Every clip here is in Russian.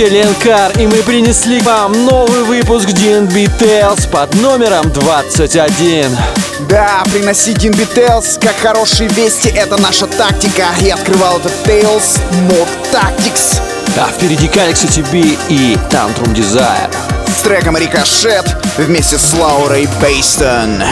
Здесь Селенкар, и мы принесли вам новый выпуск DNB Tales под номером 21. Да, приноси DNB Tales, как хорошие вести, это наша тактика. Я открывал этот Tales Mod Tactics. А впереди Galaxy TB и Tantrum Desire. С треком Рикошет вместе с Лаурой Бейстон.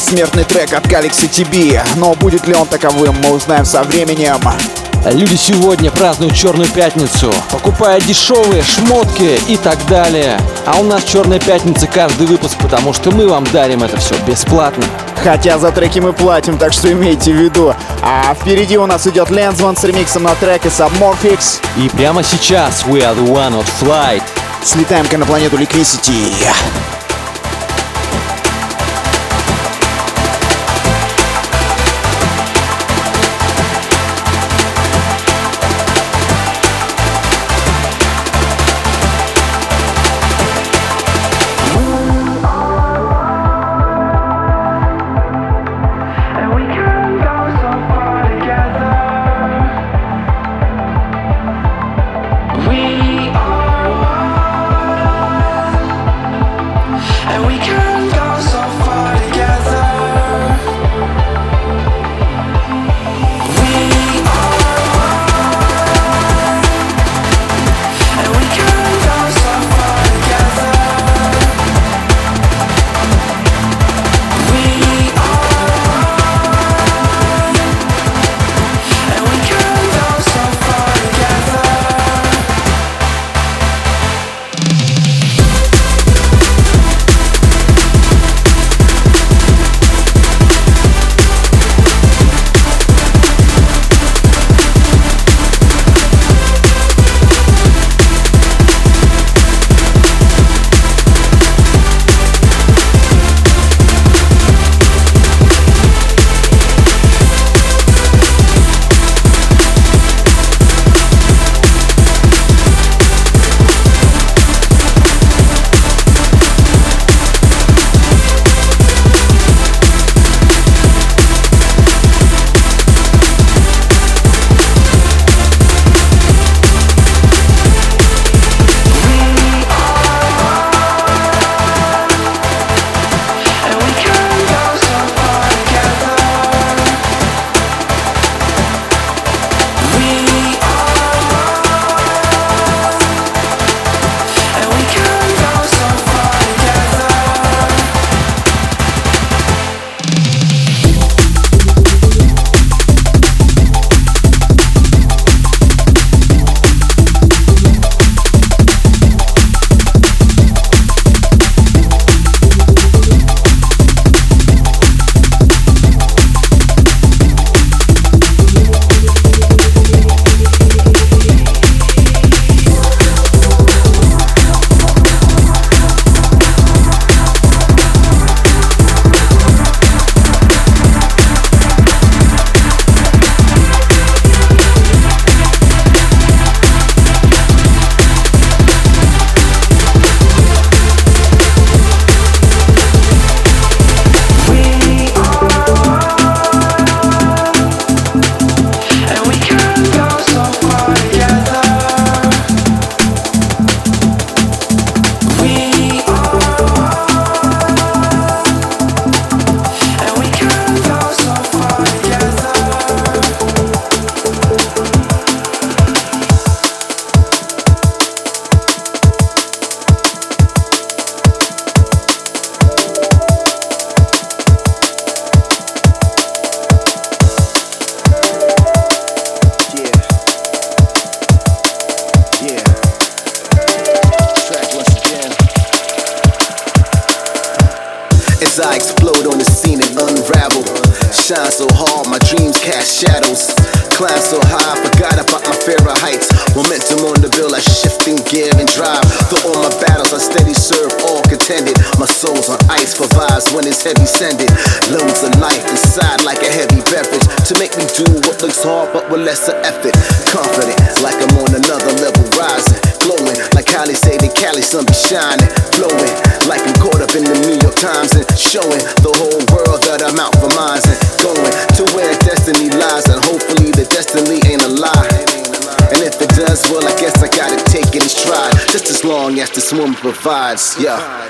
Бессмертный трек от Galaxy TB. Но будет ли он таковым, мы узнаем со временем. Люди сегодня празднуют Черную Пятницу, покупая дешевые шмотки и так далее. А у нас Черная Пятница каждый выпуск, потому что мы вам дарим это все бесплатно. Хотя за треки мы платим, так что имейте в виду. А впереди у нас идет Лэнзван с ремиксом на трек и Submorphix. И прямо сейчас We are the one on flight. Слетаем-ка на планету Liquidity. Yeah.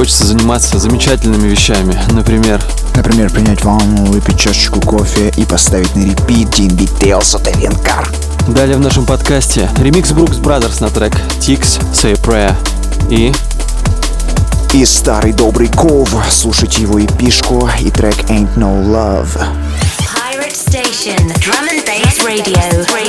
хочется заниматься замечательными вещами. Например... Например, принять ванну, выпить чашечку кофе и поставить на репит Team Details от Эленкар. Далее в нашем подкасте ремикс Brooks Brothers на трек Tix, Say Prayer и... И старый добрый Ков. Слушайте его эпишку и трек Ain't No Love. Pirate Station, Drum and Bass Radio.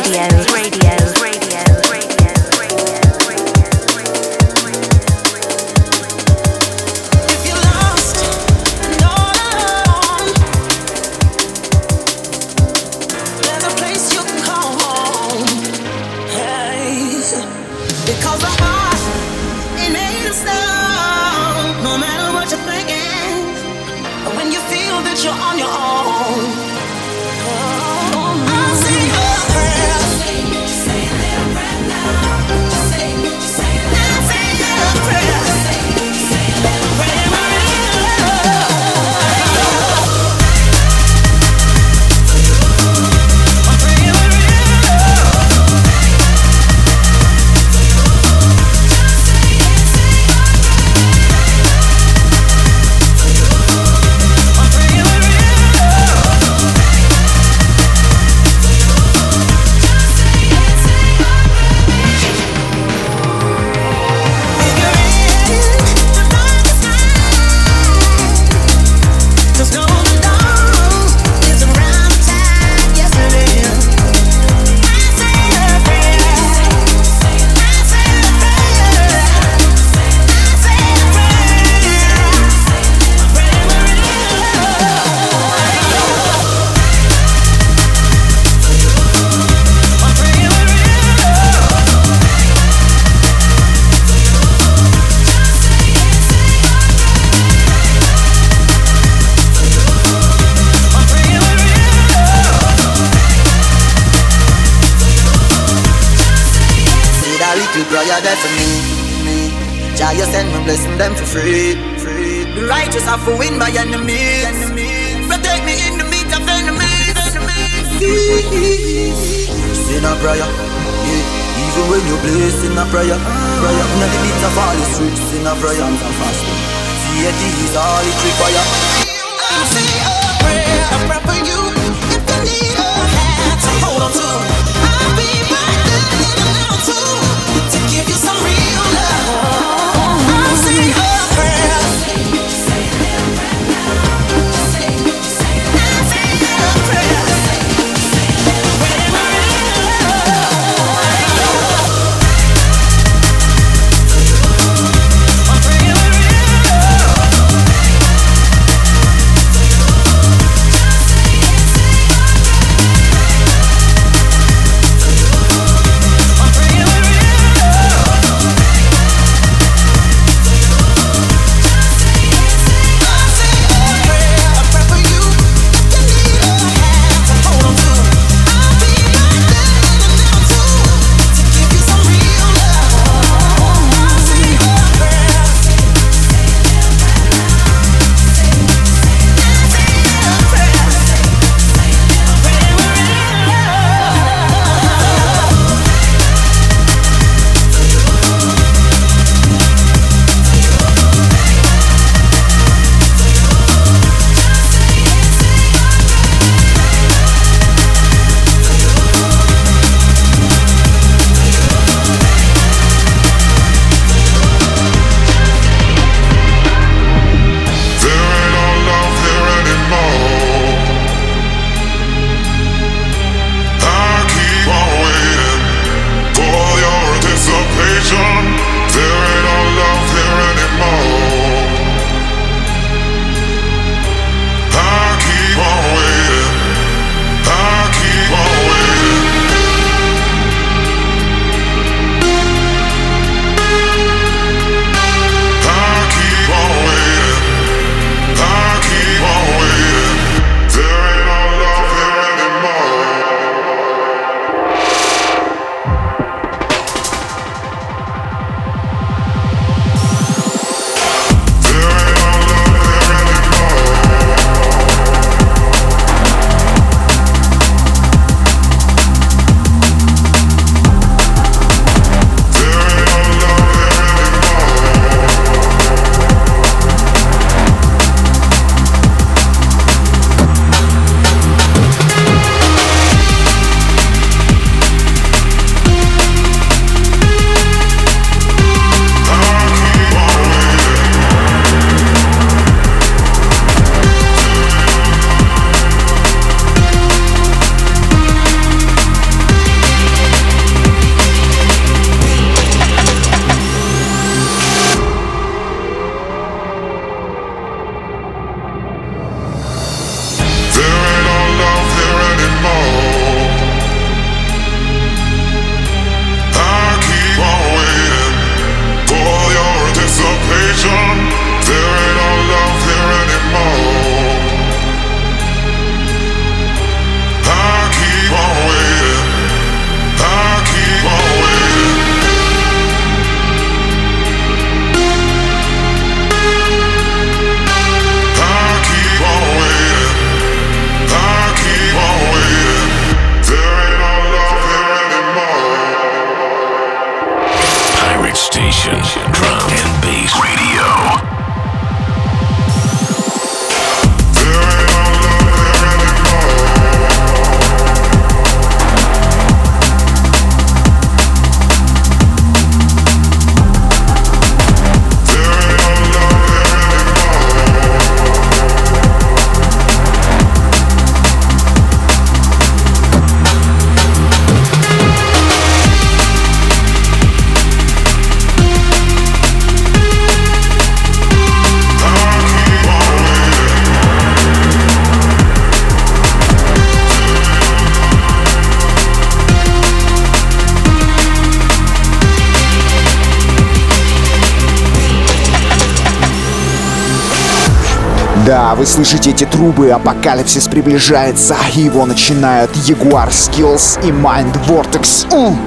Да, вы слышите эти трубы, апокалипсис приближается, и его начинают Jaguar Skills и Mind Vortex. М.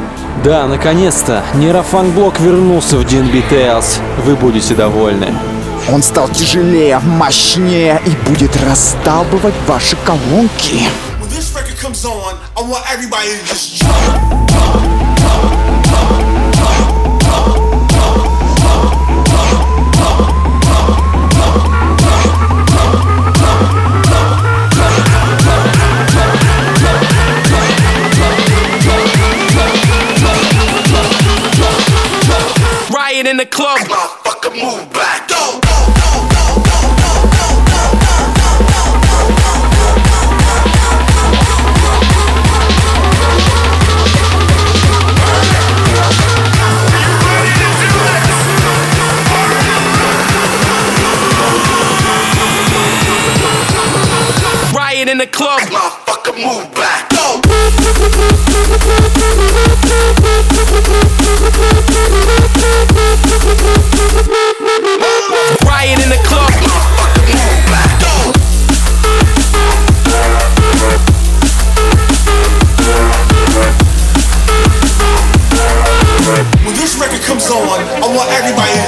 Да, наконец-то, нейрофанк-блок вернулся в DNB Tales. Вы будете довольны. Он стал тяжелее, мощнее и будет раздалбывать ваши колонки. When this record comes on, I want everybody to just jump. it in the club. Motherfucker, move back. Go, go, go, Riot in the club. Want everybody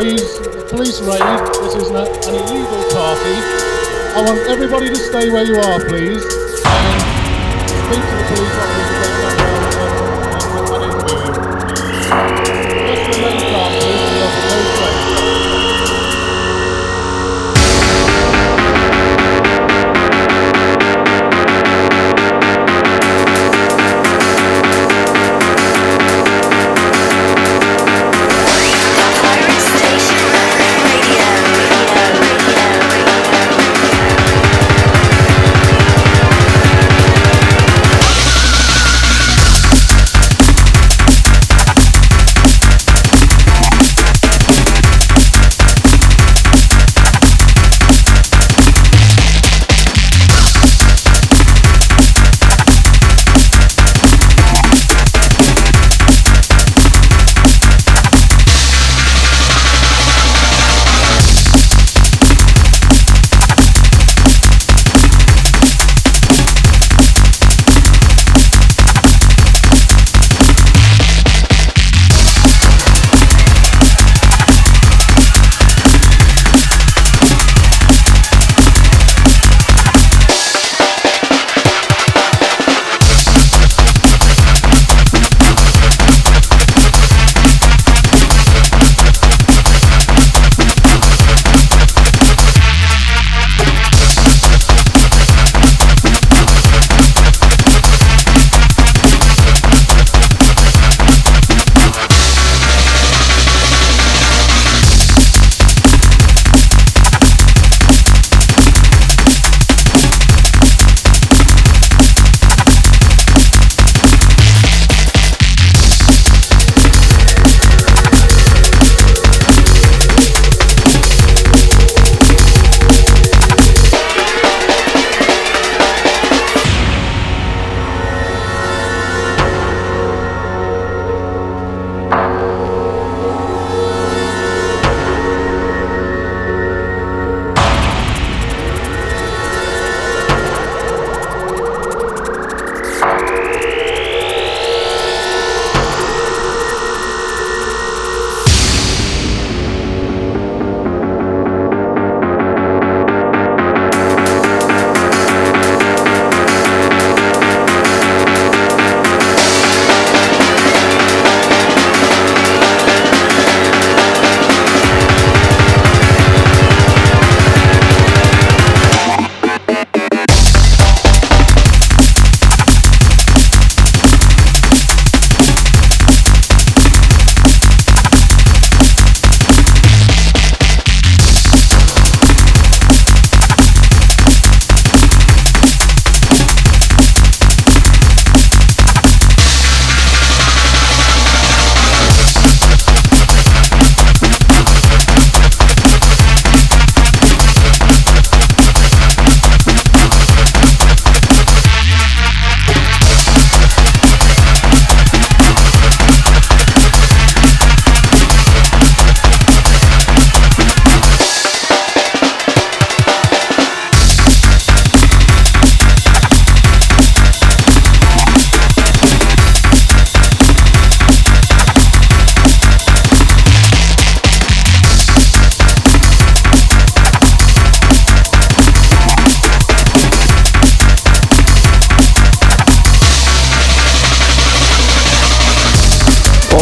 please? Police raid. This is not an illegal party. I want everybody to stay where you are, please, and speak to the police officers interview you.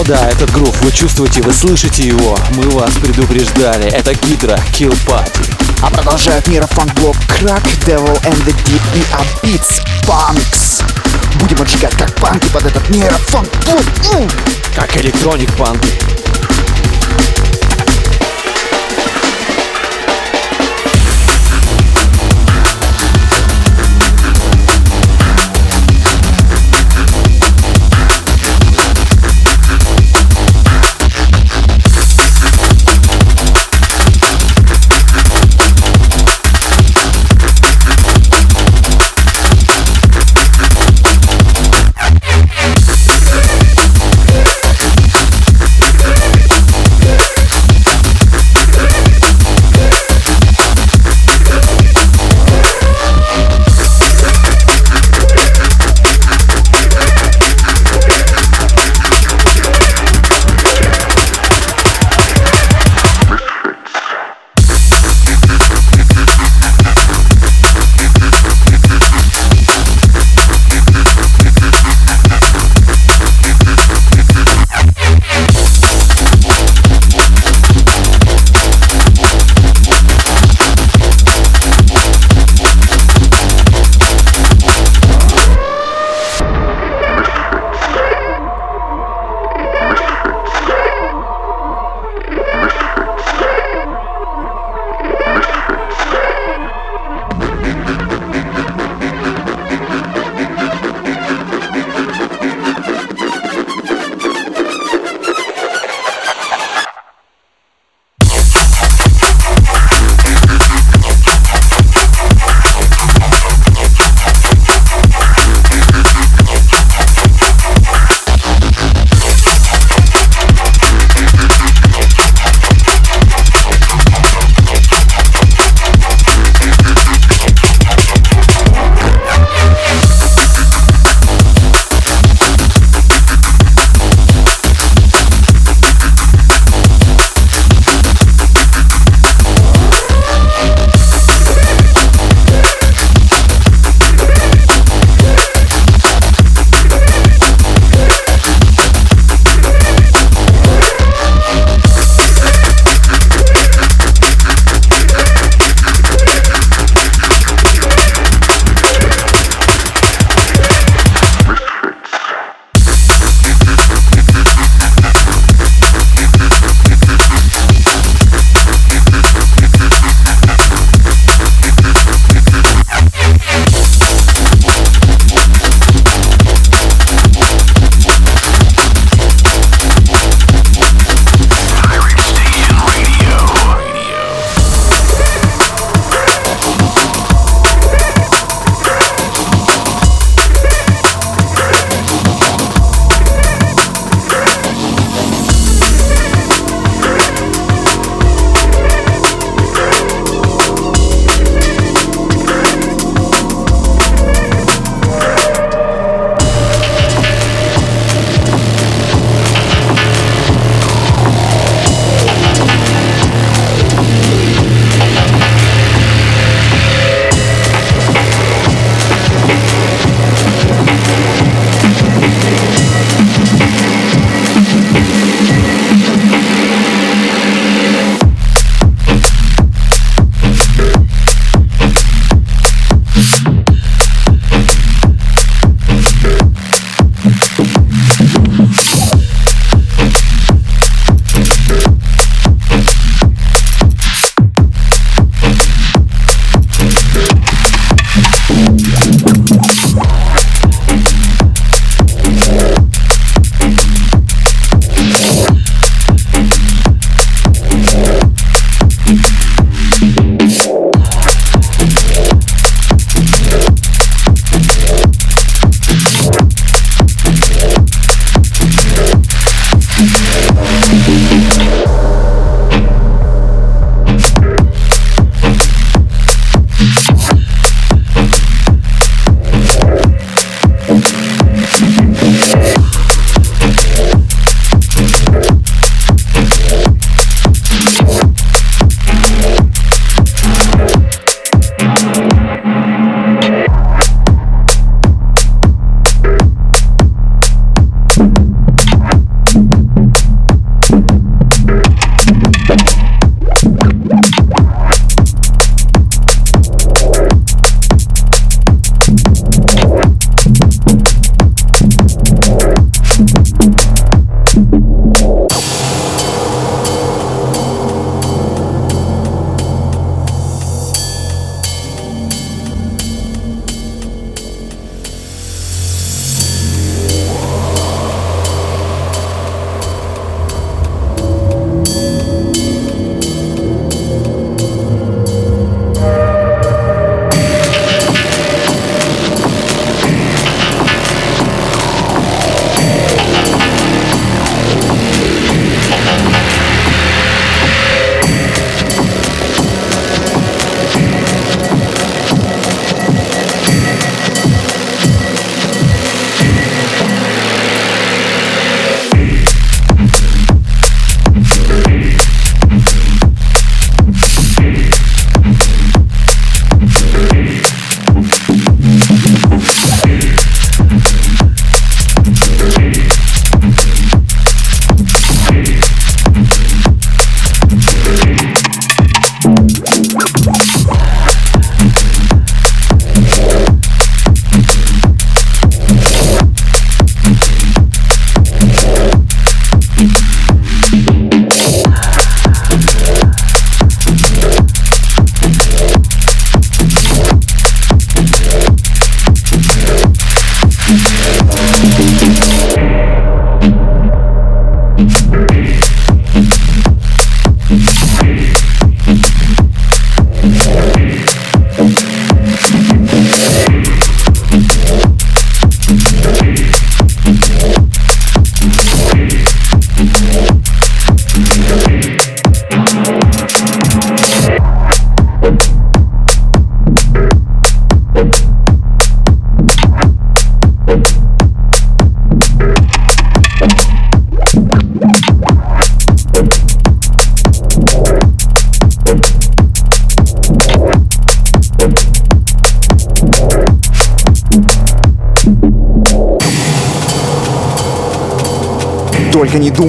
Да, этот грув, вы чувствуете, вы слышите его. Мы вас предупреждали. Это Гидра, Kill Party. А продолжают нейрофанк блок Крак, Devil and the Deep и Beats Punks. Будем отжигать как панки под этот нейрофанк блок. М. Как электроник панки.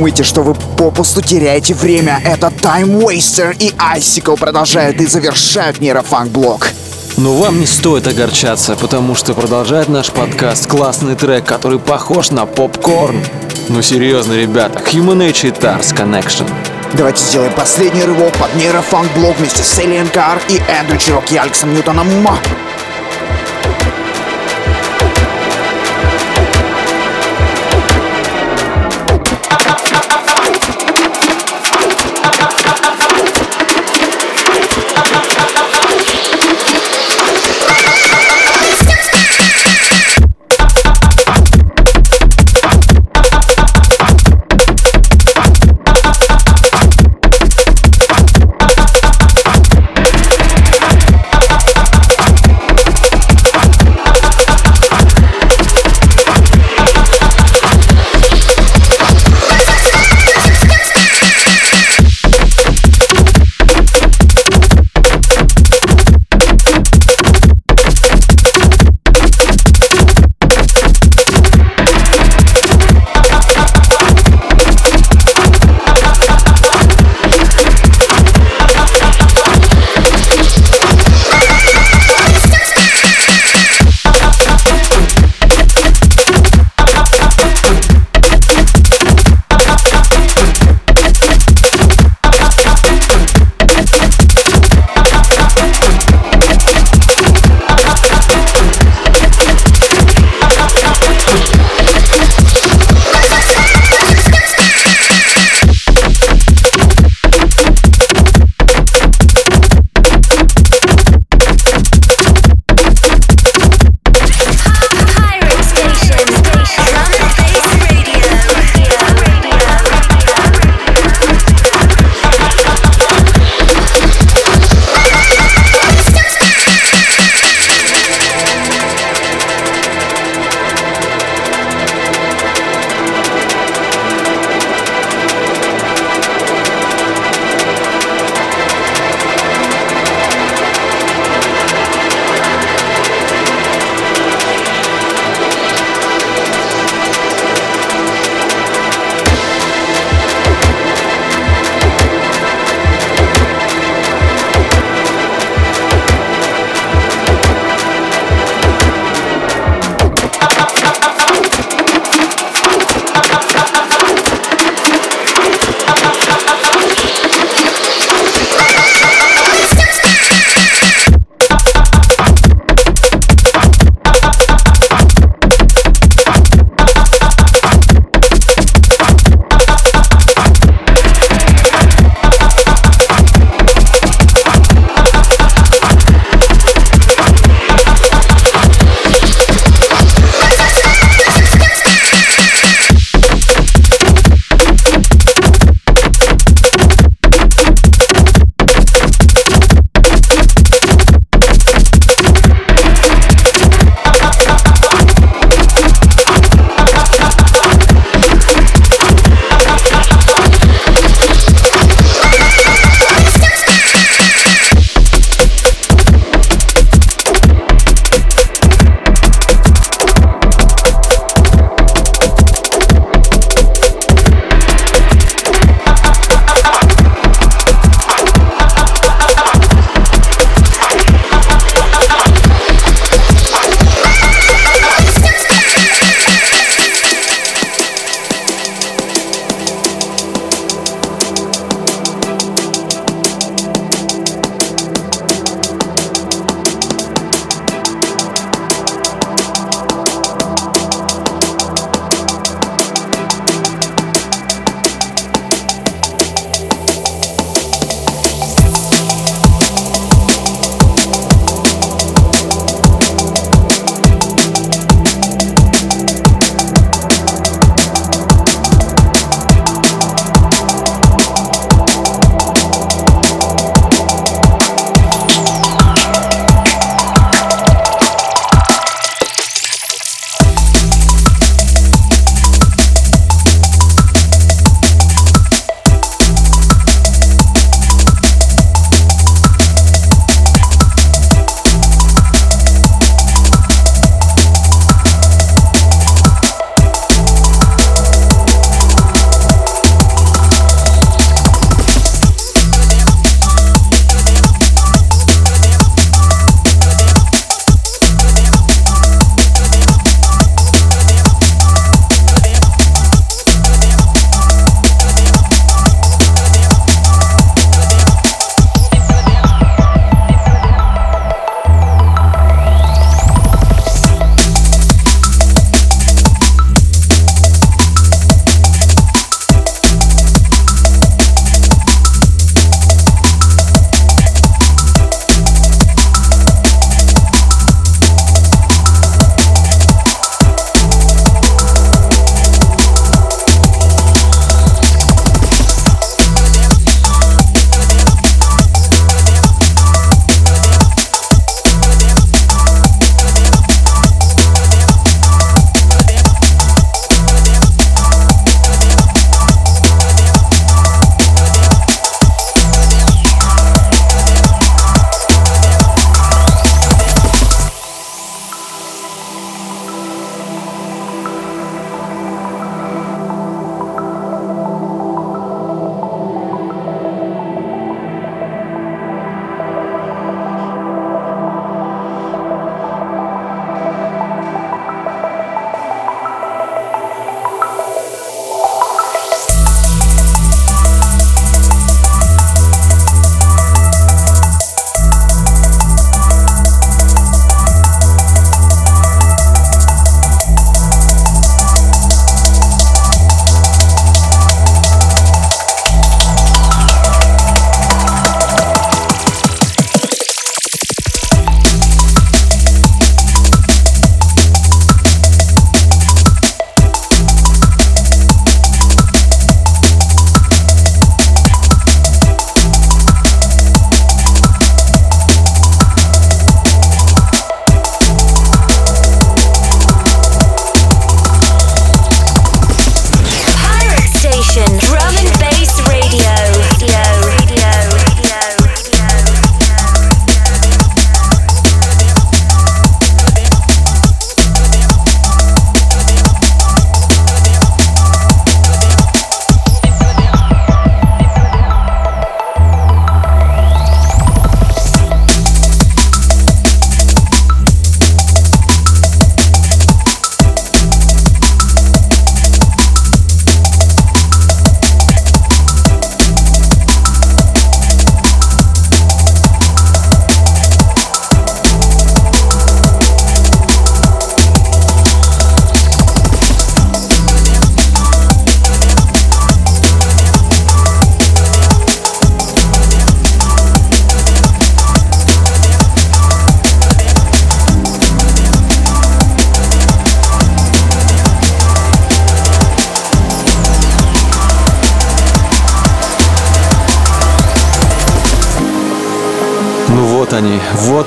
Думайте, что вы попусту теряете время. Это Time Waster и Icicle продолжают и завершают нейрофанк-блок. Но вам не стоит огорчаться, потому что продолжает наш подкаст классный трек, который похож на попкорн. Ну серьезно, ребята, Human Nature Tars Connection. Давайте сделаем последний рывок под нейрофанк-блок вместе с Элиен Кар и Эндрю Чирок и Алексом Ньютоном. Вот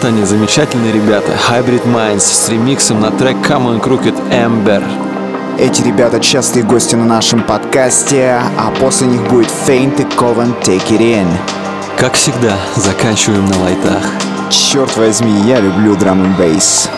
вот они, замечательные ребята. Hybrid Minds с ремиксом на трек Come on Crooked Ember. Эти ребята частые гости на нашем подкасте, а после них будет Faint и Coven Take It In. Как всегда, заканчиваем на лайтах. Черт возьми, я люблю драм н бейс.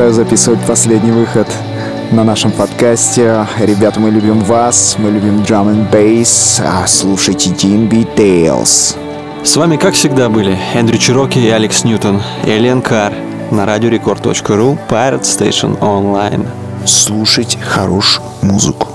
Обожаю записывать последний выход на нашем подкасте. Ребята, мы любим вас, мы любим Drum and Bass. А слушайте DNB Tales. С вами, как всегда, были Эндрю Чироки и Алекс Ньютон, и Элен Кар на радиорекорд.ру Pirate Station Online. Слушать хорошую музыку.